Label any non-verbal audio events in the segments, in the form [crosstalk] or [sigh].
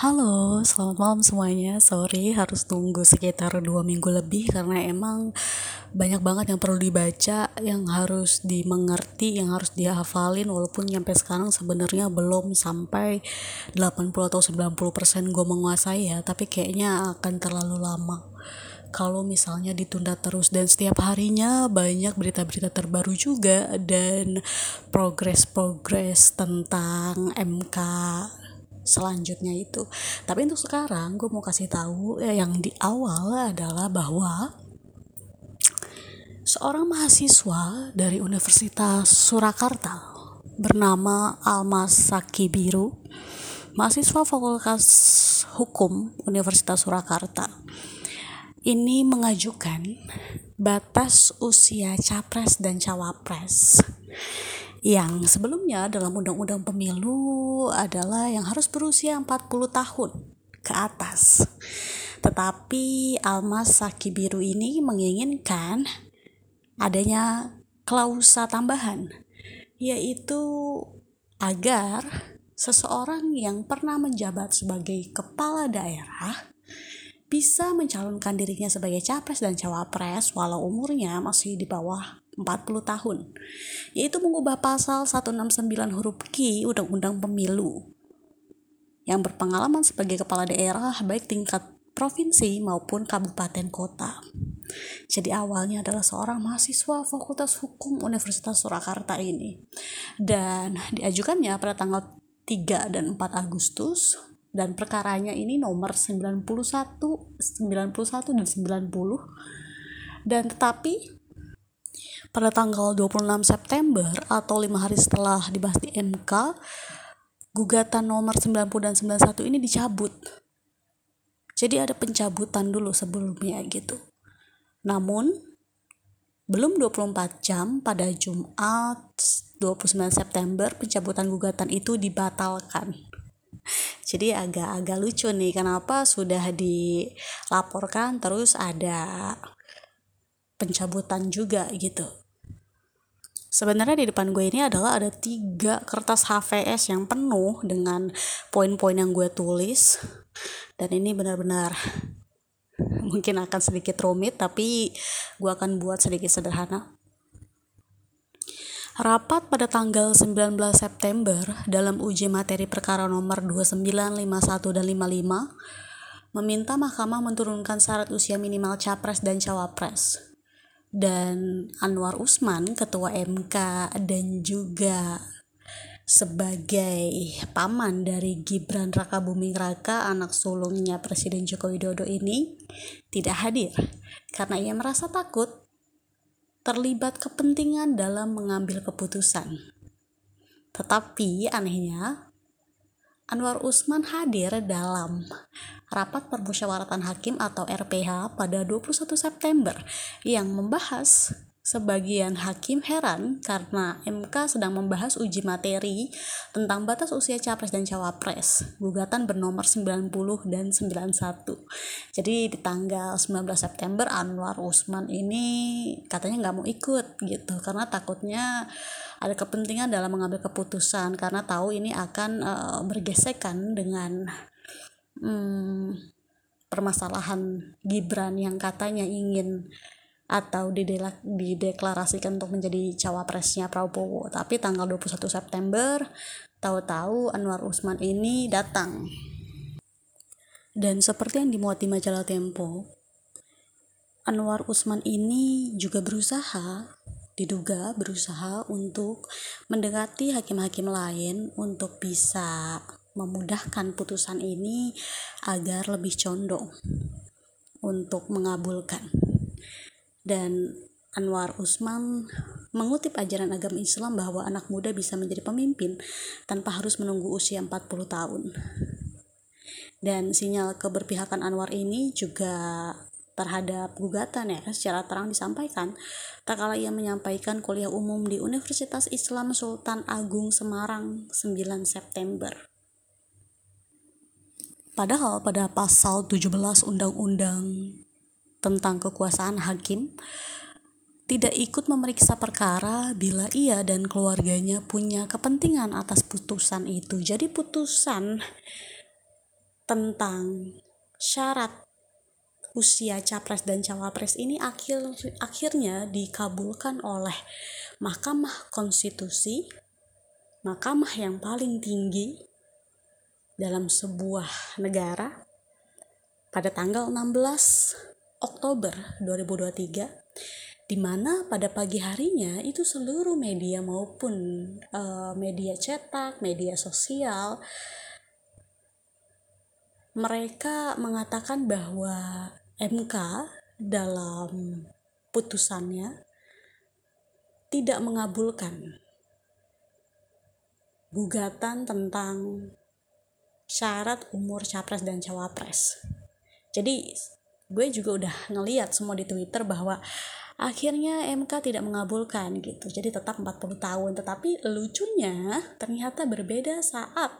Halo, selamat malam semuanya. Sorry harus tunggu sekitar dua minggu lebih karena emang banyak banget yang perlu dibaca, yang harus dimengerti, yang harus dihafalin walaupun nyampe sekarang sebenarnya belum sampai 80 atau 90% gue menguasai ya, tapi kayaknya akan terlalu lama kalau misalnya ditunda terus dan setiap harinya banyak berita-berita terbaru juga dan progres-progres tentang MK selanjutnya itu. Tapi untuk sekarang gue mau kasih tahu ya, yang di awal adalah bahwa seorang mahasiswa dari Universitas Surakarta bernama Almas Saki Biru mahasiswa Fakultas Hukum Universitas Surakarta ini mengajukan batas usia capres dan cawapres yang sebelumnya dalam undang-undang pemilu adalah yang harus berusia 40 tahun ke atas. Tetapi Almas Saki Biru ini menginginkan adanya klausa tambahan yaitu agar seseorang yang pernah menjabat sebagai kepala daerah bisa mencalonkan dirinya sebagai capres dan cawapres walau umurnya masih di bawah 40 tahun, yaitu mengubah pasal 169 huruf Q Undang-Undang Pemilu yang berpengalaman sebagai kepala daerah baik tingkat provinsi maupun kabupaten kota. Jadi awalnya adalah seorang mahasiswa Fakultas Hukum Universitas Surakarta ini. Dan diajukannya pada tanggal 3 dan 4 Agustus dan perkaranya ini nomor 91, 91 dan 90. Dan tetapi pada tanggal 26 September atau lima hari setelah dibahas di MK, gugatan nomor 90 dan 91 ini dicabut. Jadi ada pencabutan dulu sebelumnya gitu. Namun belum 24 jam pada Jumat 29 September pencabutan gugatan itu dibatalkan. Jadi agak-agak lucu nih kenapa sudah dilaporkan terus ada pencabutan juga gitu. Sebenarnya di depan gue ini adalah ada tiga kertas HVS yang penuh dengan poin-poin yang gue tulis. Dan ini benar-benar [laughs] mungkin akan sedikit rumit tapi gue akan buat sedikit sederhana. Rapat pada tanggal 19 September dalam uji materi perkara nomor 29, 51, dan 55 meminta mahkamah menurunkan syarat usia minimal capres dan cawapres dan Anwar Usman ketua MK dan juga sebagai paman dari Gibran Raka Buming Raka anak sulungnya Presiden Joko Widodo ini tidak hadir karena ia merasa takut terlibat kepentingan dalam mengambil keputusan. Tetapi anehnya Anwar Usman hadir dalam rapat permusyawaratan hakim atau RPH pada 21 September yang membahas Sebagian hakim heran karena MK sedang membahas uji materi tentang batas usia capres dan cawapres. Gugatan bernomor 90 dan 91. Jadi di tanggal 19 September Anwar Usman ini katanya nggak mau ikut gitu karena takutnya ada kepentingan dalam mengambil keputusan karena tahu ini akan uh, bergesekan dengan um, permasalahan Gibran yang katanya ingin atau dideklarasikan untuk menjadi cawapresnya Prabowo. Tapi tanggal 21 September, tahu-tahu Anwar Usman ini datang. Dan seperti yang dimuat di majalah Tempo, Anwar Usman ini juga berusaha, diduga berusaha untuk mendekati hakim-hakim lain untuk bisa memudahkan putusan ini agar lebih condong untuk mengabulkan dan Anwar Usman mengutip ajaran agama Islam bahwa anak muda bisa menjadi pemimpin tanpa harus menunggu usia 40 tahun. Dan sinyal keberpihakan Anwar ini juga terhadap gugatan ya secara terang disampaikan tak kala ia menyampaikan kuliah umum di Universitas Islam Sultan Agung Semarang 9 September. Padahal pada pasal 17 Undang-Undang tentang kekuasaan hakim tidak ikut memeriksa perkara bila ia dan keluarganya punya kepentingan atas putusan itu. Jadi putusan tentang syarat usia capres dan cawapres ini akhir akhirnya dikabulkan oleh Mahkamah Konstitusi, mahkamah yang paling tinggi dalam sebuah negara pada tanggal 16 Oktober 2023 di mana pada pagi harinya itu seluruh media maupun uh, media cetak, media sosial mereka mengatakan bahwa MK dalam putusannya tidak mengabulkan gugatan tentang syarat umur capres dan cawapres. Jadi gue juga udah ngeliat semua di Twitter bahwa akhirnya MK tidak mengabulkan gitu. Jadi tetap 40 tahun. Tetapi lucunya ternyata berbeda saat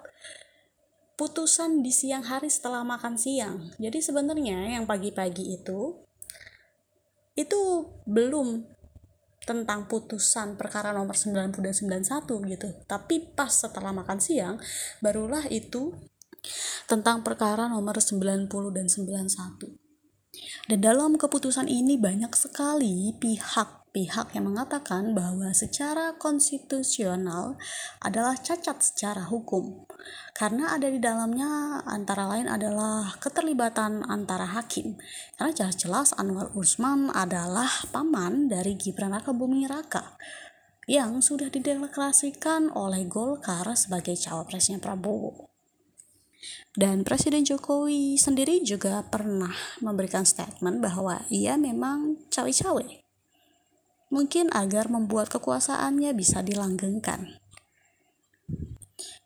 putusan di siang hari setelah makan siang. Jadi sebenarnya yang pagi-pagi itu itu belum tentang putusan perkara nomor 90 dan 91 gitu. Tapi pas setelah makan siang barulah itu tentang perkara nomor 90 dan 91. Dan dalam keputusan ini banyak sekali pihak pihak yang mengatakan bahwa secara konstitusional adalah cacat secara hukum karena ada di dalamnya antara lain adalah keterlibatan antara hakim karena jelas-jelas Anwar Usman adalah paman dari Gibran Raka Buming Raka yang sudah dideklarasikan oleh Golkar sebagai cawapresnya Prabowo. Dan Presiden Jokowi sendiri juga pernah memberikan statement bahwa ia memang cawe-cawe mungkin agar membuat kekuasaannya bisa dilanggengkan.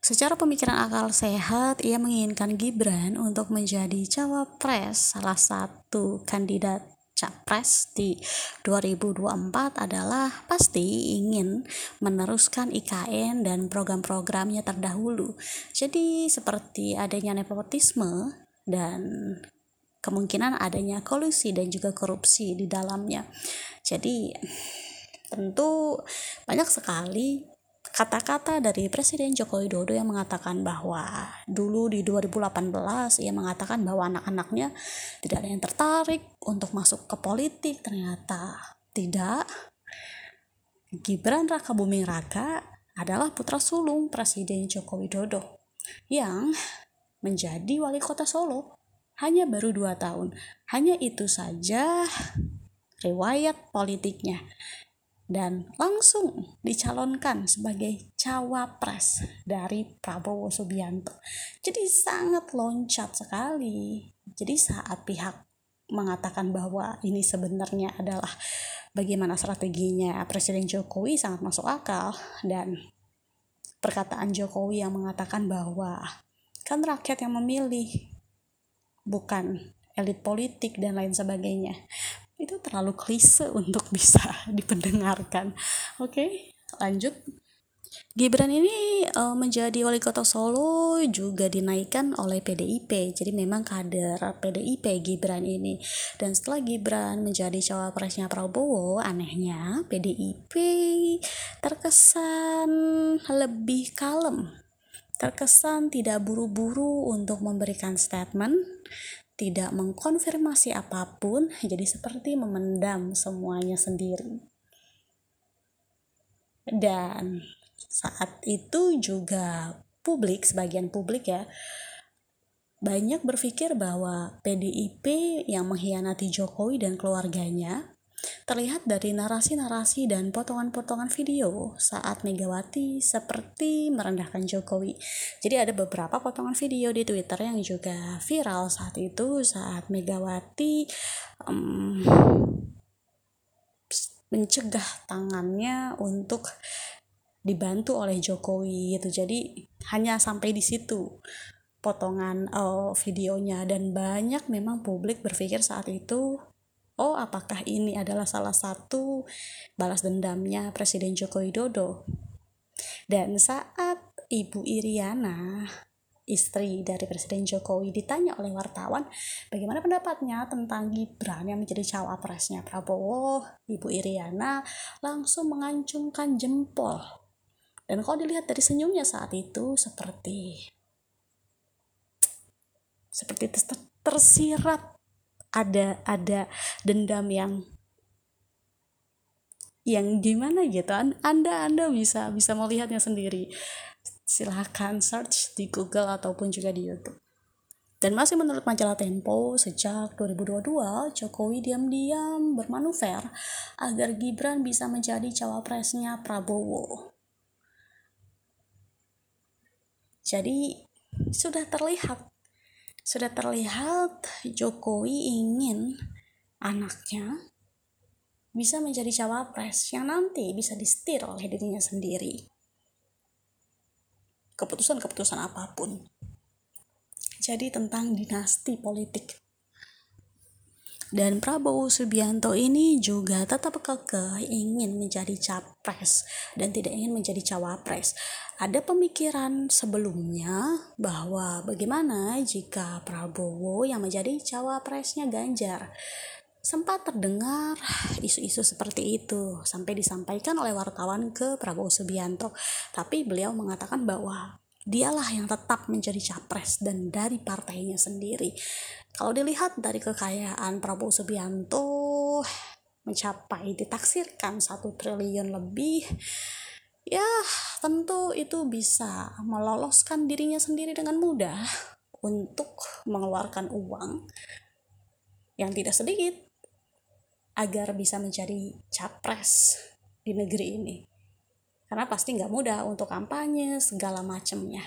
Secara pemikiran akal sehat, ia menginginkan Gibran untuk menjadi cawapres. Salah satu kandidat capres di 2024 adalah pasti ingin meneruskan IKN dan program-programnya terdahulu. Jadi seperti adanya nepotisme dan kemungkinan adanya kolusi dan juga korupsi di dalamnya. Jadi tentu banyak sekali kata-kata dari Presiden Joko Widodo yang mengatakan bahwa dulu di 2018 ia mengatakan bahwa anak-anaknya tidak ada yang tertarik untuk masuk ke politik. Ternyata tidak. Gibran Raka Buming Raka adalah putra sulung Presiden Joko Widodo yang menjadi wali kota Solo hanya baru dua tahun. Hanya itu saja riwayat politiknya dan langsung dicalonkan sebagai cawapres dari Prabowo Subianto. Jadi sangat loncat sekali. Jadi saat pihak mengatakan bahwa ini sebenarnya adalah bagaimana strateginya Presiden Jokowi sangat masuk akal dan perkataan Jokowi yang mengatakan bahwa kan rakyat yang memilih bukan elit politik dan lain sebagainya itu terlalu klise untuk bisa [laughs] dipendengarkan oke okay, lanjut Gibran ini uh, menjadi wali kota Solo juga dinaikkan oleh PDIP. Jadi memang kader PDIP Gibran ini. Dan setelah Gibran menjadi cawapresnya Prabowo, anehnya PDIP terkesan lebih kalem terkesan tidak buru-buru untuk memberikan statement, tidak mengkonfirmasi apa pun, jadi seperti memendam semuanya sendiri. Dan saat itu juga publik, sebagian publik ya, banyak berpikir bahwa PDIP yang mengkhianati Jokowi dan keluarganya Terlihat dari narasi-narasi dan potongan-potongan video saat Megawati seperti merendahkan Jokowi. Jadi ada beberapa potongan video di Twitter yang juga viral saat itu saat Megawati um, mencegah tangannya untuk dibantu oleh Jokowi gitu. Jadi hanya sampai di situ potongan uh, videonya dan banyak memang publik berpikir saat itu Oh, apakah ini adalah salah satu balas dendamnya Presiden Joko Widodo? Dan saat Ibu Iriana, istri dari Presiden Jokowi, ditanya oleh wartawan bagaimana pendapatnya tentang Gibran yang menjadi cawapresnya Prabowo, Ibu Iriana langsung mengancungkan jempol. Dan kalau dilihat dari senyumnya saat itu seperti seperti tersirat ada ada dendam yang yang gimana gitu. Anda anda bisa bisa melihatnya sendiri. Silahkan search di Google ataupun juga di YouTube. Dan masih menurut majalah Tempo, sejak 2022, Jokowi diam-diam bermanuver agar Gibran bisa menjadi cawapresnya Prabowo. Jadi, sudah terlihat sudah terlihat Jokowi ingin anaknya bisa menjadi cawapres yang nanti bisa disetir oleh dirinya sendiri. Keputusan-keputusan apa pun. Jadi tentang dinasti politik. Dan Prabowo Subianto ini juga tetap kekeh ingin menjadi capres dan tidak ingin menjadi cawapres. Ada pemikiran sebelumnya bahwa bagaimana jika Prabowo yang menjadi cawapresnya Ganjar. Sempat terdengar isu-isu seperti itu sampai disampaikan oleh wartawan ke Prabowo Subianto. Tapi beliau mengatakan bahwa dialah yang tetap menjadi capres dan dari partainya sendiri. Kalau dilihat dari kekayaan Prabowo Subianto mencapai ditaksirkan satu triliun lebih, ya tentu itu bisa meloloskan dirinya sendiri dengan mudah untuk mengeluarkan uang yang tidak sedikit agar bisa menjadi capres di negeri ini karena pasti nggak mudah untuk kampanye segala macamnya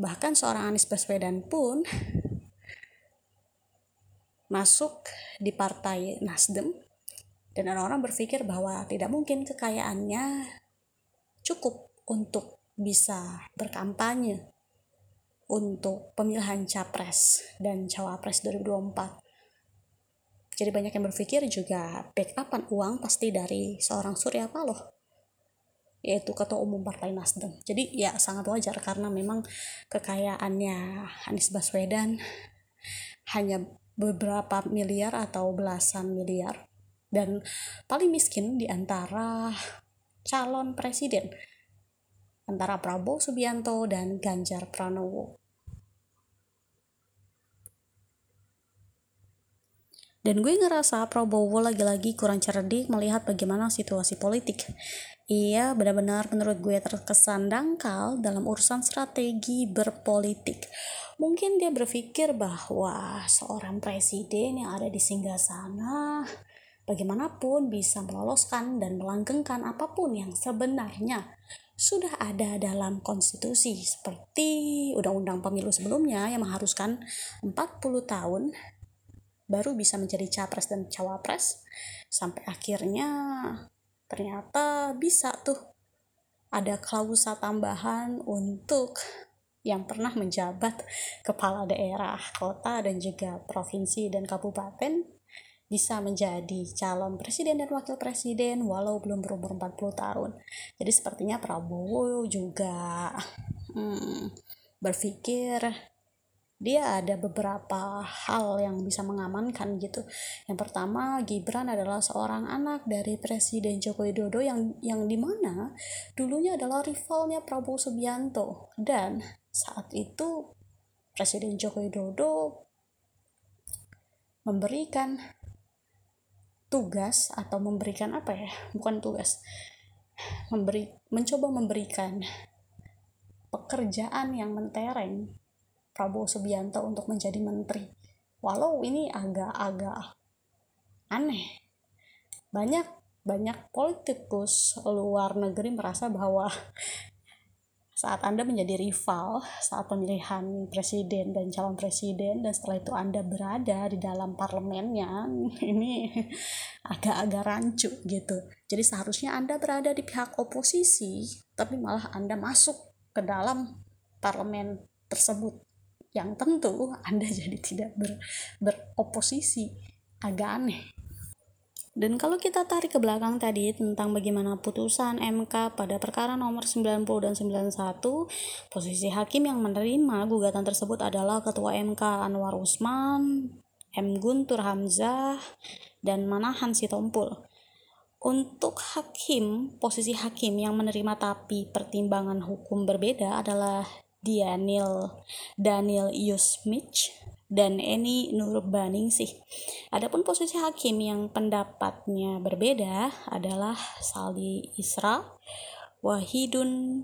bahkan seorang Anies Baswedan pun masuk di partai Nasdem dan orang-orang berpikir bahwa tidak mungkin kekayaannya cukup untuk bisa berkampanye untuk pemilihan capres dan cawapres 2024 jadi banyak yang berpikir juga backupan uang pasti dari seorang Surya Paloh yaitu ketua umum partai Nasdem. Jadi ya sangat wajar karena memang kekayaannya Anies Baswedan hanya beberapa miliar atau belasan miliar dan paling miskin di antara calon presiden antara Prabowo Subianto dan Ganjar Pranowo. Dan gue ngerasa Prabowo lagi-lagi kurang cerdik melihat bagaimana situasi politik. Ia benar-benar menurut gue terkesan dangkal dalam urusan strategi berpolitik. Mungkin dia berpikir bahwa seorang presiden yang ada di singgah sana bagaimanapun bisa meloloskan dan melanggengkan apa pun yang sebenarnya sudah ada dalam konstitusi seperti undang-undang pemilu sebelumnya yang mengharuskan 40 tahun baru bisa menjadi capres dan cawapres sampai akhirnya ternyata bisa tuh ada klausa tambahan untuk yang pernah menjabat kepala daerah, kota dan juga provinsi dan kabupaten bisa menjadi calon presiden dan wakil presiden walau belum berumur 40 tahun. Jadi sepertinya Prabowo juga hmm, berpikir dia ada beberapa hal yang bisa mengamankan gitu. Yang pertama, Gibran adalah seorang anak dari Presiden Joko Widodo yang yang di mana dulunya adalah rivalnya Prabowo Subianto. Dan saat itu Presiden Joko Widodo memberikan tugas atau memberikan apa ya? Bukan tugas. Memberi mencoba memberikan pekerjaan yang mentereng Prabowo Subianto untuk menjadi menteri. Walau ini agak-agak aneh. Banyak banyak politikus luar negeri merasa bahwa saat Anda menjadi rival saat pemilihan presiden dan calon presiden dan setelah itu Anda berada di dalam parlemennya [laughs] ini agak-agak rancu gitu. Jadi seharusnya Anda berada di pihak oposisi tapi malah Anda masuk ke dalam parlemen tersebut yang tentu Anda [laughs] jadi tidak ber, beroposisi agak aneh dan kalau kita tarik ke belakang tadi tentang bagaimana putusan MK pada perkara nomor 90 dan 91, posisi hakim yang menerima gugatan tersebut adalah Ketua MK Anwar Usman, M. Guntur Hamzah, dan Manahan Sitompul. Untuk hakim, posisi hakim yang menerima tapi pertimbangan hukum berbeda adalah Daniel Daniel Yusmich dan Eni Nurbaningsih. Adapun posisi hakim yang pendapatnya berbeda adalah Saldi Isra, Wahidun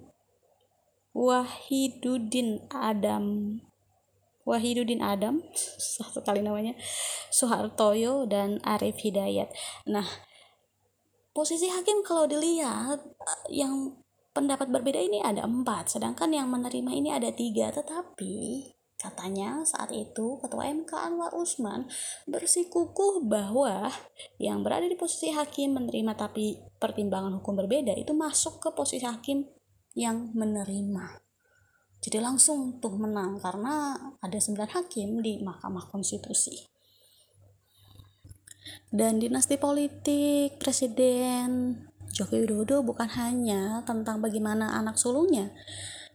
Wahidudin Adam Wahidudin Adam satu kali namanya Soehartoyo dan Arif Hidayat. Nah, posisi hakim kalau dilihat yang pendapat berbeda ini ada empat, sedangkan yang menerima ini ada tiga. Tetapi Katanya saat itu Ketua MK Anwar Usman bersikukuh bahwa yang berada di posisi hakim menerima tapi pertimbangan hukum berbeda itu masuk ke posisi hakim yang menerima. Jadi langsung tuh menang karena ada 9 hakim di Mahkamah Konstitusi. Dan dinasti politik Presiden Joko Widodo bukan hanya tentang bagaimana anak sulungnya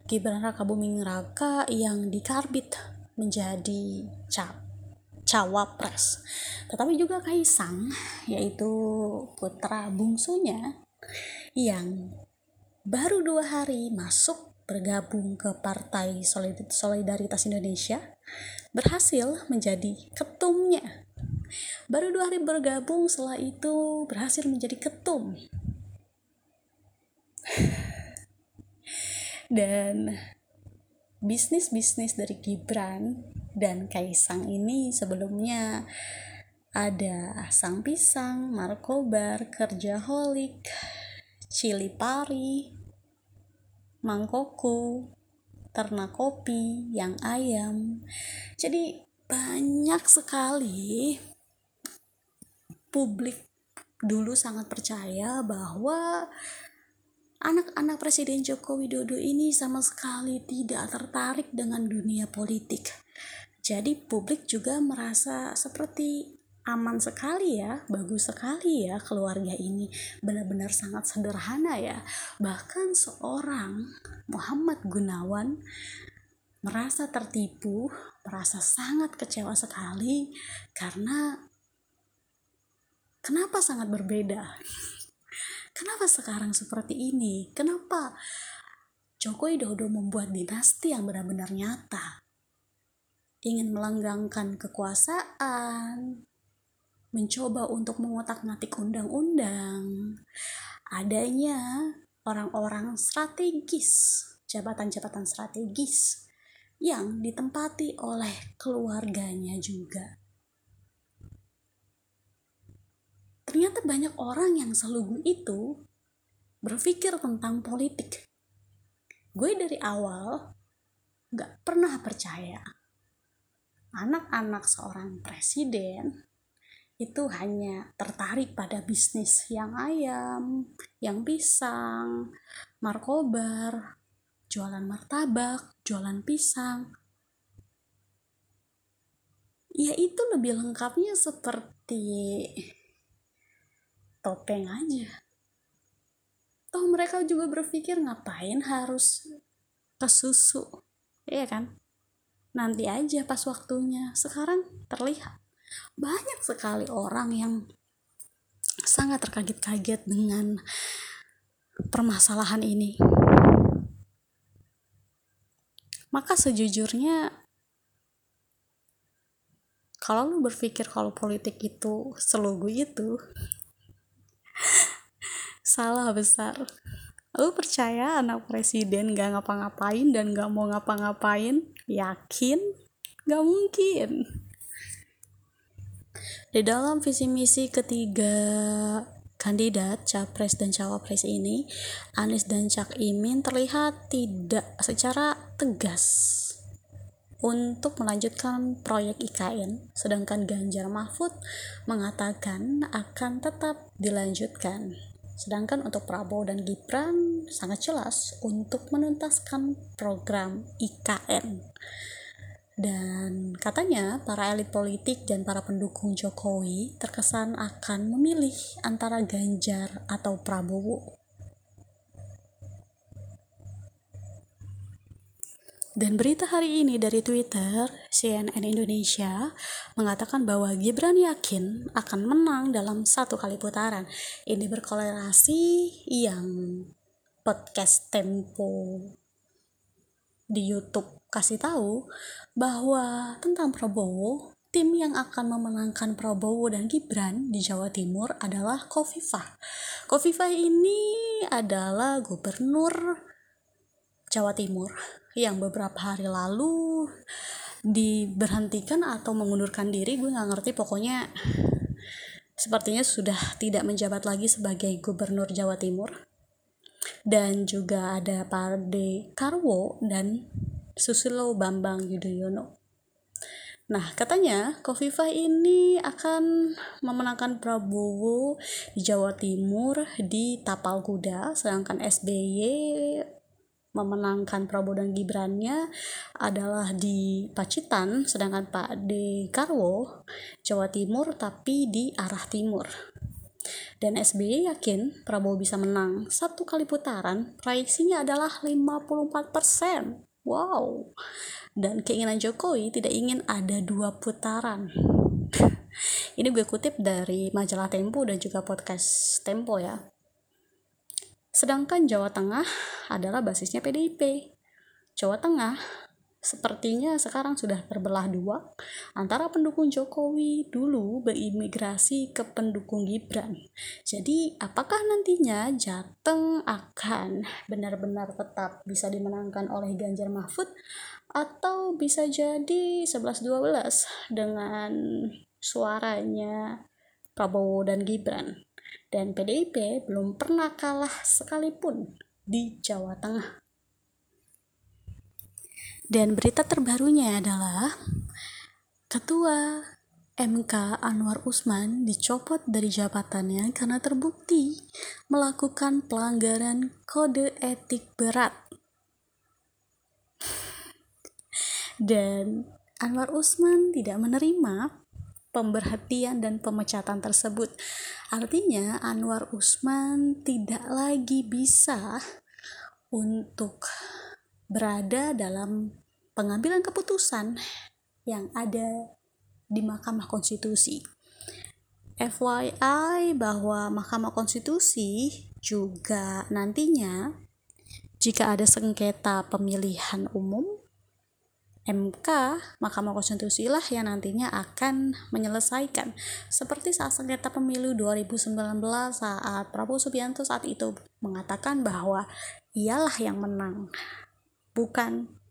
Gibran Raka Buming Raka yang dikarbit menjadi cap cawapres tetapi juga Kaisang yaitu putra bungsunya yang baru dua hari masuk bergabung ke Partai Solidaritas Indonesia berhasil menjadi ketumnya. Baru dua hari bergabung setelah itu berhasil menjadi ketum dan bisnis-bisnis dari Gibran dan Kaisang ini sebelumnya ada Sang Pisang, Markobar, Kerjaholik, Cili Pari, Mangkoko, Ternak Kopi, Yang Ayam. Jadi banyak sekali publik dulu sangat percaya bahwa Anak-anak Presiden Joko Widodo ini sama sekali tidak tertarik dengan dunia politik. Jadi publik juga merasa seperti aman sekali ya, bagus sekali ya keluarga ini. Benar-benar sangat sederhana ya. Bahkan seorang Muhammad Gunawan merasa tertipu, merasa sangat kecewa sekali karena kenapa sangat berbeda Kenapa sekarang seperti ini? Kenapa Joko Widodo membuat dinasti yang benar-benar nyata? Ingin melanggangkan kekuasaan, mencoba untuk mengotak-ngatik undang-undang, adanya orang-orang strategis, jabatan-jabatan strategis yang ditempati oleh keluarganya juga. Ternyata banyak orang yang selugu itu berpikir tentang politik. Gue dari awal gak pernah percaya anak-anak seorang presiden itu hanya tertarik pada bisnis yang ayam, yang pisang, markobar, jualan martabak, jualan pisang. Ya itu lebih lengkapnya seperti topeng aja. Toh mereka juga berpikir ngapain harus ke susu iya kan? Nanti aja pas waktunya. Sekarang terlihat. Banyak sekali orang yang sangat terkaget-kaget dengan permasalahan ini. Maka sejujurnya kalau lu berpikir kalau politik itu selugu itu salah besar. Lu percaya anak presiden gak ngapa-ngapain dan gak mau ngapa-ngapain? Yakin? Gak mungkin. Di dalam visi misi ketiga kandidat capres dan cawapres ini Anies dan Cak Imin terlihat tidak secara tegas untuk melanjutkan proyek IKN, sedangkan Ganjar Mahfud mengatakan akan tetap dilanjutkan. Sedangkan untuk Prabowo dan Gibran sangat jelas untuk menuntaskan program IKN. Dan katanya para elit politik dan para pendukung Jokowi terkesan akan memilih antara Ganjar atau Prabowo. Dan berita hari ini dari Twitter, CNN Indonesia mengatakan bahwa Gibran yakin akan menang dalam satu kali putaran. Ini berkolerasi yang podcast Tempo di YouTube kasih tahu bahwa tentang Prabowo tim yang akan memenangkan Prabowo dan Gibran di Jawa Timur adalah Kofifah. Kofifah ini adalah gubernur Jawa Timur yang beberapa hari lalu diberhentikan atau mengundurkan diri gue nggak ngerti. Pokoknya sepertinya sudah tidak menjabat lagi sebagai gubernur Jawa Timur. Dan juga ada Parde Karwo dan Susilo Bambang Yudhoyono. Nah, katanya Kofifa ini akan memenangkan Prabowo di Jawa Timur di Tapal Kuda, sedangkan SBY memenangkan Prabowo dan Gibrannya adalah di Pacitan, sedangkan Pak Dekarwo Jawa Timur tapi di arah timur. Dan SBY yakin Prabowo bisa menang satu kali putaran, proyeksinya adalah 54%. Wow, dan keinginan Jokowi tidak ingin ada dua putaran [laughs] ini gue kutip dari majalah Tempo dan juga podcast Tempo ya sedangkan Jawa Tengah adalah basisnya PDIP Jawa Tengah sepertinya sekarang sudah terbelah dua antara pendukung Jokowi dulu berimigrasi ke pendukung Gibran. Jadi, apakah nantinya Jateng akan benar-benar tetap bisa dimenangkan oleh Ganjar Mahfud atau bisa jadi 11-12 dengan suaranya Prabowo dan Gibran. Dan PDIP belum pernah kalah sekalipun di Jawa Tengah. Dan berita terbarunya adalah Ketua MK Anwar Usman dicopot dari jabatannya karena terbukti melakukan pelanggaran kode etik berat. Dan Anwar Usman tidak menerima pemberhentian dan pemecatan tersebut. Artinya Anwar Usman tidak lagi bisa untuk berada dalam pengambilan keputusan yang ada di Mahkamah Konstitusi. FYI bahwa Mahkamah Konstitusi juga nantinya jika ada sengketa pemilihan umum MK Mahkamah Konstitusi lah yang nantinya akan menyelesaikan seperti saat sengketa pemilu 2019 saat Prabowo Subianto saat itu mengatakan bahwa ialah yang menang bukan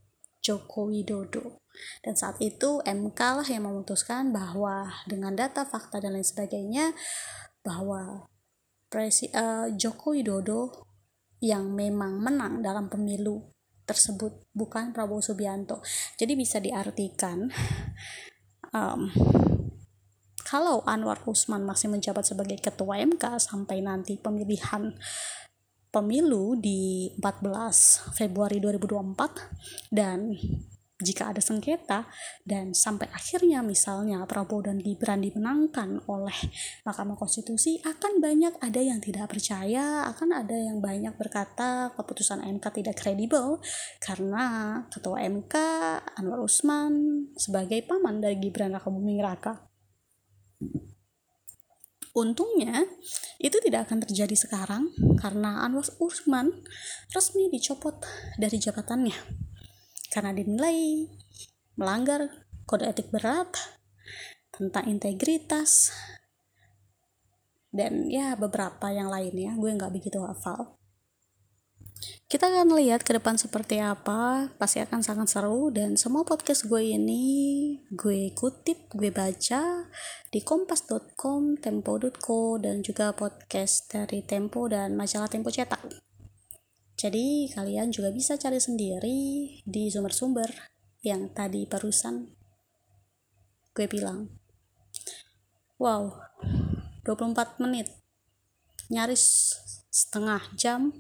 Joko Widodo. Dan saat itu MK lah yang memutuskan bahwa dengan data, fakta dan lain sebagainya bahwa Presi, uh, Joko Widodo yang memang menang dalam pemilu tersebut bukan Prabowo Subianto. Jadi bisa diartikan um, kalau Anwar Usman masih menjabat sebagai ketua MK sampai nanti pemilihan pemilu di 14 Februari 2024 dan jika ada sengketa. Dan sampai akhirnya misalnya Prabowo dan Gibran dimenangkan oleh Mahkamah Konstitusi akan banyak ada yang tidak percaya akan ada yang banyak berkata keputusan MK tidak kredibel. Karena ketua MK Anwar Usman sebagai paman dari Gibran Raka Buming Raka. Untungnya, itu tidak akan terjadi sekarang karena Anwar Usman resmi dicopot dari jabatannya karena dinilai melanggar kode etik berat tentang integritas dan ya beberapa yang lainnya gue nggak begitu hafal. Kita akan lihat ke depan seperti apa pasti akan sangat seru dan semua podcast gue ini gue kutip gue baca di kompas.com tempo.co dan juga podcast dari Tempo dan majalah Tempo cetak jadi kalian juga bisa cari sendiri di sumber-sumber yang tadi barusan gue bilang. Wow 24 menit. Nyaris setengah jam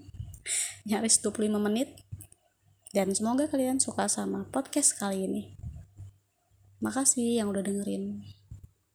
nyaris 25 menit. Dan semoga kalian suka sama podcast kali ini. Makasih yang udah dengerin